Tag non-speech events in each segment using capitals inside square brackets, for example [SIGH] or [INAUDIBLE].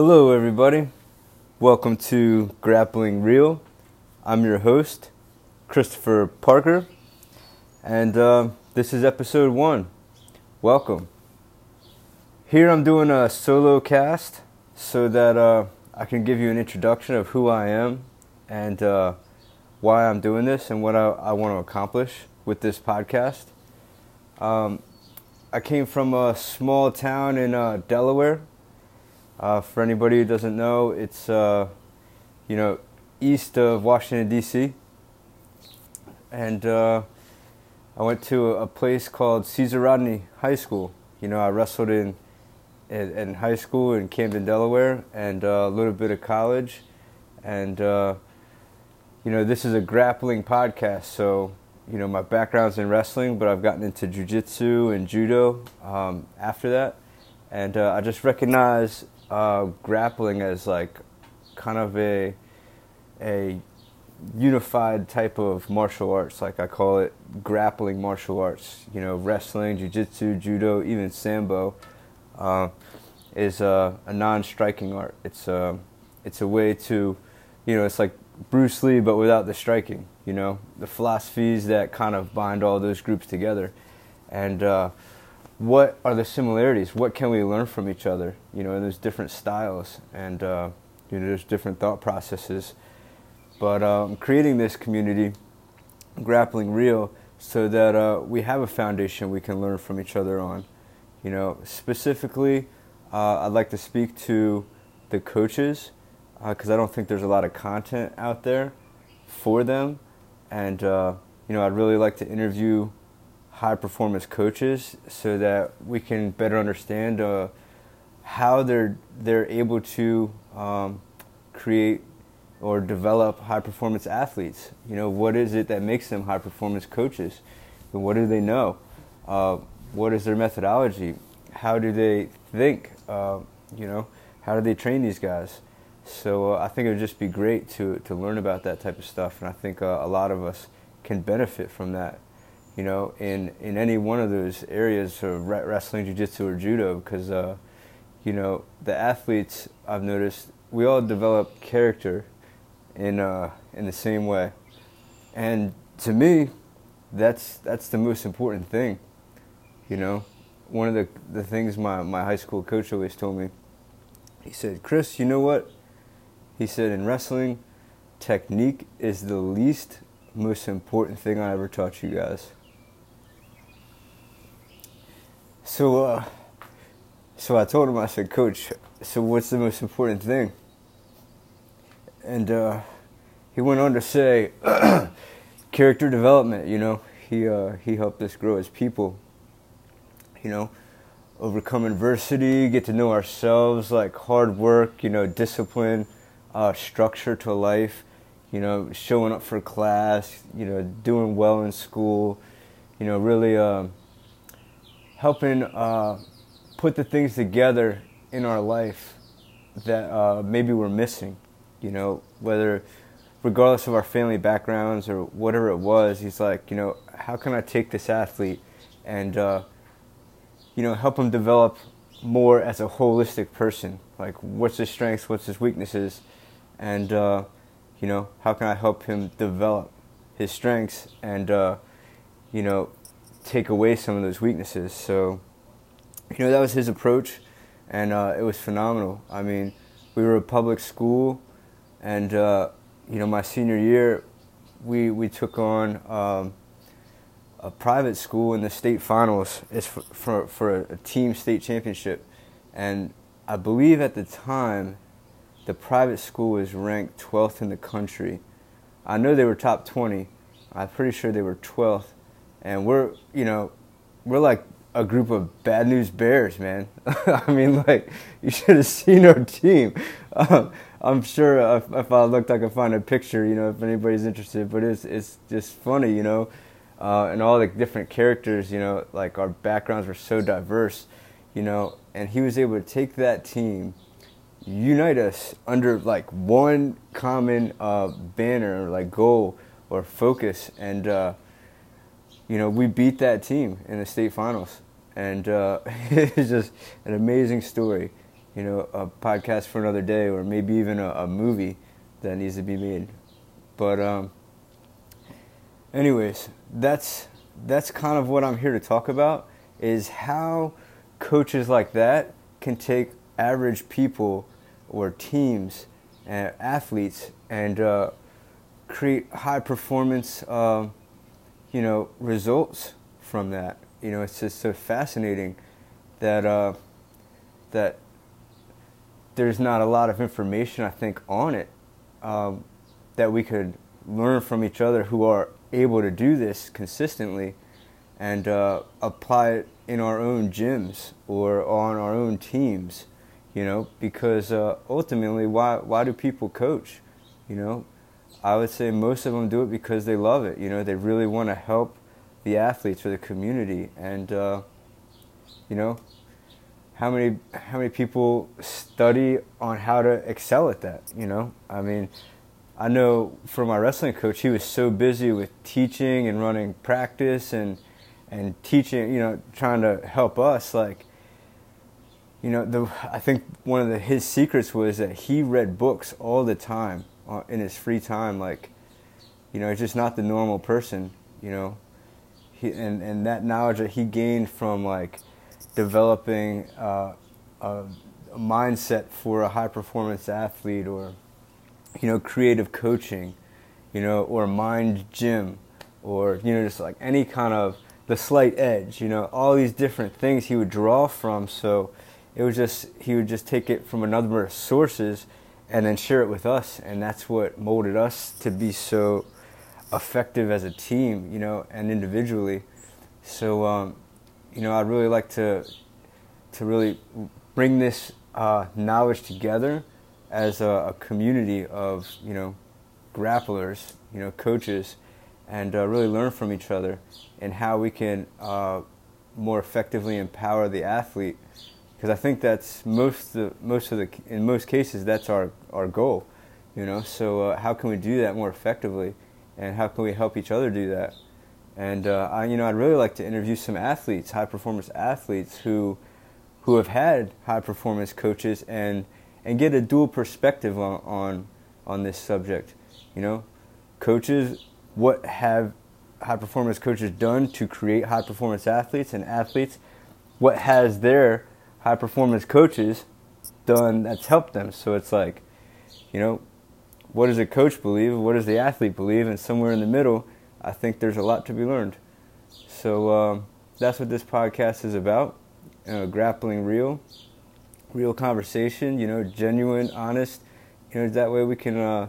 Hello, everybody. Welcome to Grappling Real. I'm your host, Christopher Parker, and uh, this is episode one. Welcome. Here I'm doing a solo cast so that uh, I can give you an introduction of who I am and uh, why I'm doing this and what I, I want to accomplish with this podcast. Um, I came from a small town in uh, Delaware uh, for anybody who doesn't know, it's uh, you know east of Washington D.C. And uh, I went to a place called Caesar Rodney High School. You know, I wrestled in in, in high school in Camden, Delaware, and uh, a little bit of college. And uh, you know, this is a grappling podcast, so you know my background's in wrestling, but I've gotten into jujitsu and judo um, after that, and uh, I just recognize uh, grappling as like kind of a a unified type of martial arts. Like I call it grappling martial arts. You know, wrestling, jiu-jitsu, judo, even sambo uh, is a, a, non-striking art. It's a it's a way to, you know, it's like Bruce Lee but without the striking. You know, the philosophies that kind of bind all those groups together, and uh, what are the similarities? What can we learn from each other? You know, and there's different styles and uh, you know there's different thought processes. But um, creating this community, grappling real, so that uh, we have a foundation we can learn from each other on. You know, specifically, uh, I'd like to speak to the coaches because uh, I don't think there's a lot of content out there for them, and uh, you know, I'd really like to interview high performance coaches so that we can better understand uh, how they're they're able to um, create or develop high performance athletes. You know, what is it that makes them high performance coaches? And what do they know? Uh, what is their methodology? How do they think? Uh, you know, how do they train these guys? So uh, I think it would just be great to to learn about that type of stuff, and I think uh, a lot of us can benefit from that you know, in, in any one of those areas of wrestling, jiu-jitsu, or judo, because, uh, you know, the athletes I've noticed, we all develop character in, uh, in the same way. And to me, that's, that's the most important thing, you know. One of the, the things my, my high school coach always told me, he said, Chris, you know what? He said, in wrestling, technique is the least most important thing I ever taught you guys. So, uh, so I told him, I said, Coach, so what's the most important thing? And uh, he went on to say, [CLEARS THROAT] character development. You know, he uh, he helped us grow as people. You know, overcome adversity, get to know ourselves, like hard work. You know, discipline, uh, structure to life. You know, showing up for class. You know, doing well in school. You know, really. Um, helping uh, put the things together in our life that uh, maybe we're missing. You know, whether regardless of our family backgrounds or whatever it was, he's like, you know, how can I take this athlete and uh, you know help him develop more as a holistic person? Like, what's his strengths, what's his weaknesses, and uh, you know, how can I help him develop his strengths and uh, you know take away some of those weaknesses. So, you know, that was his approach, and uh, it was phenomenal. I mean, we were a public school, and uh, you know, my senior year, we we took on um, a private school in the state finals. It's for for, for a, a team state championship, and I believe at the time, the private school was ranked 12th in the country. I know they were top 20. I'm pretty sure they were 12th and we're you know we're like a group of bad news bears, man. [LAUGHS] I mean, like you should have seen our team. Um, I'm sure if, if, I looked, I could find a picture. You know, if anybody's interested. But it's it's just funny, you know, uh, and all the different characters. You know, like our backgrounds were so diverse, you know, and he was able to take that team, unite us under like one common uh, banner, like goal or focus, and. Uh, you know, we beat that team in the state finals, and uh, [LAUGHS] it's just an amazing story. you know, a podcast for another day, or maybe even a, a movie that needs to be made. But um, anyways, that's that's kind of what I'm here to talk about is how coaches like that can take average people or teams and athletes and uh, create high performance, uh, you know, results from that. You know, it's just so fascinating that uh, that there's not a lot of information I think on it um, that we could learn from each other who are able to do this consistently and uh, apply it in our own gyms or on our own teams, you know, because uh, ultimately, why why do people coach? You know, I would say most of them do it because they love it. You know, they really want to help the athletes or the community, and uh, you know, how many how many people study on how to excel at that? You know, I mean. I know for my wrestling coach, he was so busy with teaching and running practice and and teaching, you know, trying to help us. Like, you know, the I think one of the, his secrets was that he read books all the time in his free time. Like, you know, he's just not the normal person. You know, he and and that knowledge that he gained from like developing uh, a, a mindset for a high performance athlete or you know creative coaching you know or mind gym or you know just like any kind of the slight edge, you know, all these different things he would draw from. So it was just, he would just take it from a number of sources and then share it with us. And that's what molded us to be so effective as a team, you know, and individually. So, um, you know, I'd really like to, to really bring this uh, knowledge together as a, a community of, you know, grapplers, you know, coaches and uh, really learn from each other and how we can uh, more effectively empower the athlete. Because I think that's most the, most of the in most cases that's our our goal, you know. So uh, how can we do that more effectively, and how can we help each other do that? And uh, I, you know, I'd really like to interview some athletes, high performance athletes who who have had high performance coaches and and get a dual perspective on on, on this subject. You know, coaches what have high performance coaches done to create high performance athletes and athletes what has their high performance coaches done that's helped them so it's like you know what does a coach believe what does the athlete believe and somewhere in the middle i think there's a lot to be learned so um, that's what this podcast is about grappling real real conversation you know genuine honest you know that way we can uh,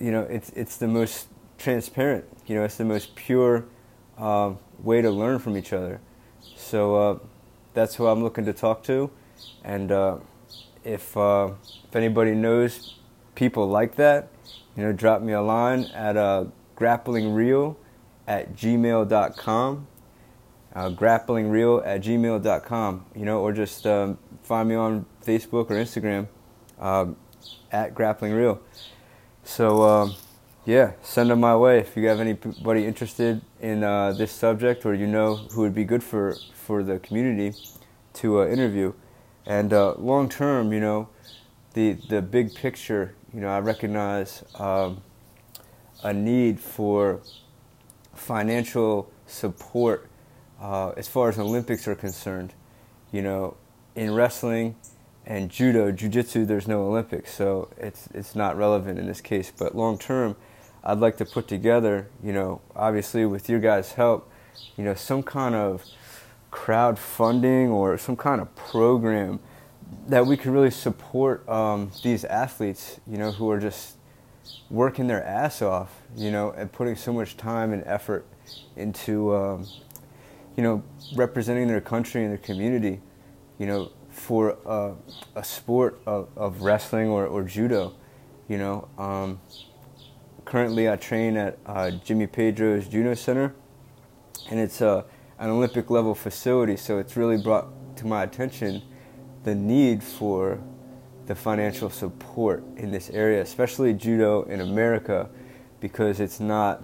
you know it's it's the most transparent. You know, it's the most pure uh, way to learn from each other. So uh, that's who I'm looking to talk to, and uh, if uh, if anybody knows people like that, you know, drop me a line at uh, grapplingreal at gmail.com. Uh, grapplingreal at gmail.com, you know, or just um, find me on Facebook or Instagram um, at grapplingreal. So, um, yeah, send them my way if you have anybody interested in uh, this subject or you know who would be good for, for the community to uh, interview. And uh, long term, you know, the, the big picture, you know, I recognize um, a need for financial support uh, as far as Olympics are concerned. You know, in wrestling and judo, jiu-jitsu, there's no Olympics, so it's, it's not relevant in this case. But long term, I'd like to put together, you know, obviously with your guys' help, you know, some kind of crowdfunding or some kind of program that we could really support um, these athletes, you know, who are just working their ass off, you know, and putting so much time and effort into, um, you know, representing their country and their community, you know, for uh, a sport of, of wrestling or, or judo, you know. Um, currently I train at uh, Jimmy Pedro's Judo Center, and it's uh, an Olympic level facility. So it's really brought to my attention the need for the financial support in this area, especially judo in America, because it's not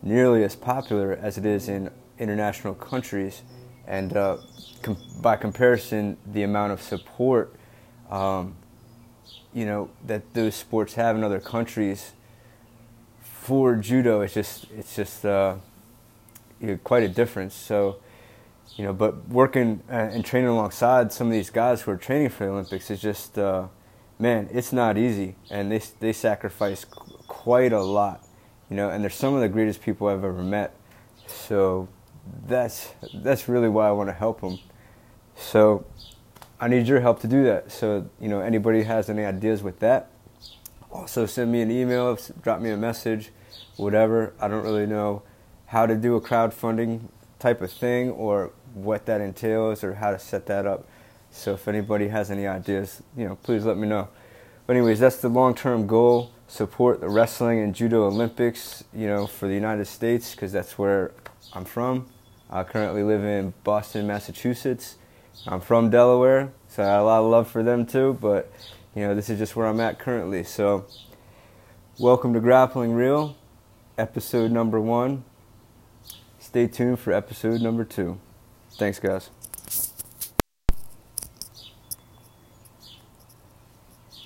nearly as popular as it is in international countries. And uh, com- by comparison, the amount of support um, you know, that those sports have in other countries. For judo, it's just it's just uh, you know, quite a difference. So, you know, but working uh, and training alongside some of these guys who are training for the Olympics is just, uh, man, it's not easy, and they they sacrifice quite a lot, you know, and they're some of the greatest people I've ever met. So that's that's really why I want to help them. So I need your help to do that. So you know, anybody has any ideas with that, also send me an email, drop me a message, whatever. I don't really know how to do a crowdfunding type of thing or what that entails or how to set that up. So if anybody has any ideas, you know, please let me know. But anyways, that's the long-term goal. Support the wrestling and judo Olympics, you know, for the United States because that's where I'm from. I currently live in Boston, Massachusetts. I'm from Delaware, so I have a lot of love for them too. But you know, this is just where I'm at currently. So, welcome to Grappling Real, episode number one. Stay tuned for episode number two. Thanks, guys.